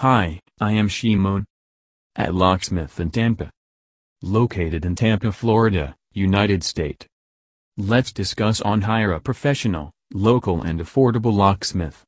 Hi, I am Shimon. At Locksmith in Tampa. Located in Tampa, Florida, United States. Let's discuss on hire a professional, local and affordable locksmith.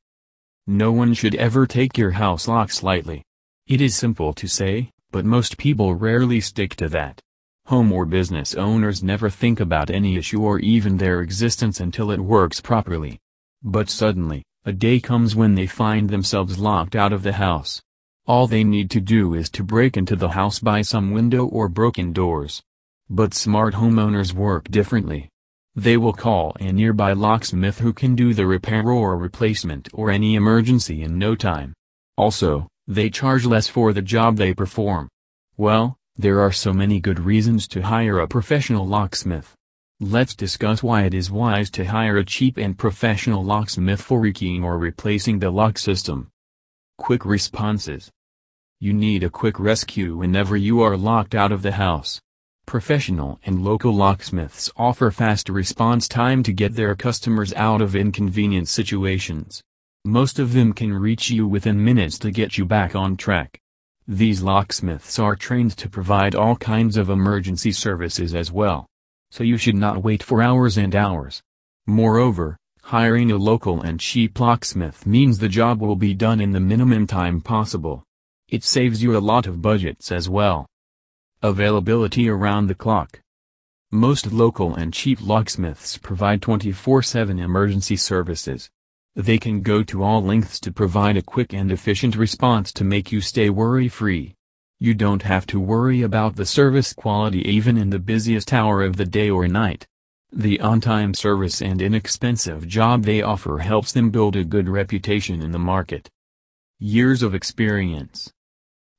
No one should ever take your house locks lightly. It is simple to say, but most people rarely stick to that. Home or business owners never think about any issue or even their existence until it works properly. But suddenly, a day comes when they find themselves locked out of the house. All they need to do is to break into the house by some window or broken doors. But smart homeowners work differently. They will call a nearby locksmith who can do the repair or replacement or any emergency in no time. Also, they charge less for the job they perform. Well, there are so many good reasons to hire a professional locksmith. Let's discuss why it is wise to hire a cheap and professional locksmith for rekeying or replacing the lock system. Quick responses. You need a quick rescue whenever you are locked out of the house. Professional and local locksmiths offer fast response time to get their customers out of inconvenient situations. Most of them can reach you within minutes to get you back on track. These locksmiths are trained to provide all kinds of emergency services as well so you should not wait for hours and hours. Moreover, hiring a local and cheap locksmith means the job will be done in the minimum time possible. It saves you a lot of budgets as well. Availability around the clock. Most local and cheap locksmiths provide 24-7 emergency services. They can go to all lengths to provide a quick and efficient response to make you stay worry-free. You don't have to worry about the service quality even in the busiest hour of the day or night. The on-time service and inexpensive job they offer helps them build a good reputation in the market. Years of experience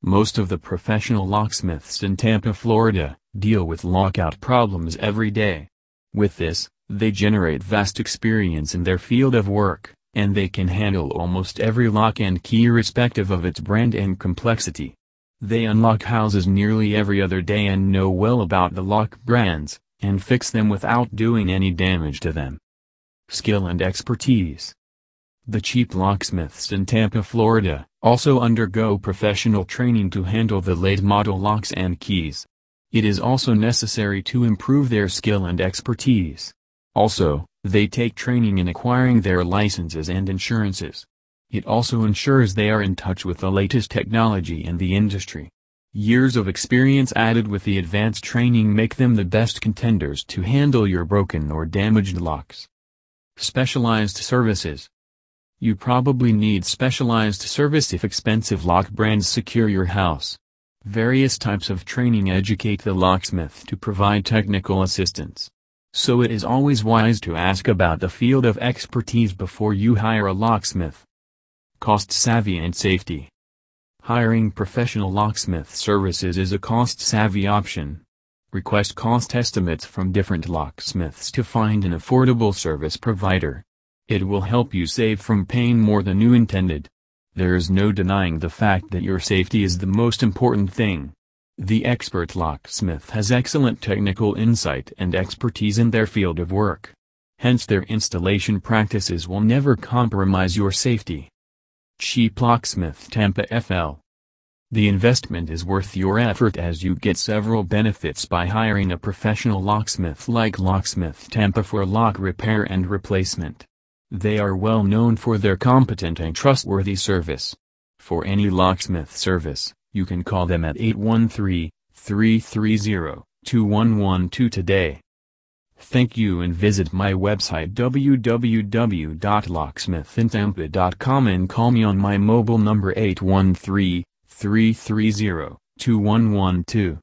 Most of the professional locksmiths in Tampa, Florida, deal with lockout problems every day. With this, they generate vast experience in their field of work, and they can handle almost every lock and key irrespective of its brand and complexity. They unlock houses nearly every other day and know well about the lock brands, and fix them without doing any damage to them. Skill and expertise. The cheap locksmiths in Tampa, Florida, also undergo professional training to handle the late model locks and keys. It is also necessary to improve their skill and expertise. Also, they take training in acquiring their licenses and insurances. It also ensures they are in touch with the latest technology in the industry. Years of experience added with the advanced training make them the best contenders to handle your broken or damaged locks. Specialized Services You probably need specialized service if expensive lock brands secure your house. Various types of training educate the locksmith to provide technical assistance. So it is always wise to ask about the field of expertise before you hire a locksmith cost-savvy and safety. Hiring professional locksmith services is a cost-savvy option. Request cost estimates from different locksmiths to find an affordable service provider. It will help you save from paying more than you intended. There is no denying the fact that your safety is the most important thing. The expert locksmith has excellent technical insight and expertise in their field of work. Hence their installation practices will never compromise your safety. Cheap Locksmith Tampa FL. The investment is worth your effort as you get several benefits by hiring a professional locksmith like Locksmith Tampa for lock repair and replacement. They are well known for their competent and trustworthy service. For any locksmith service, you can call them at 813-330-2112 today. Thank you and visit my website www.locksmithintampa.com and call me on my mobile number 813-330-2112.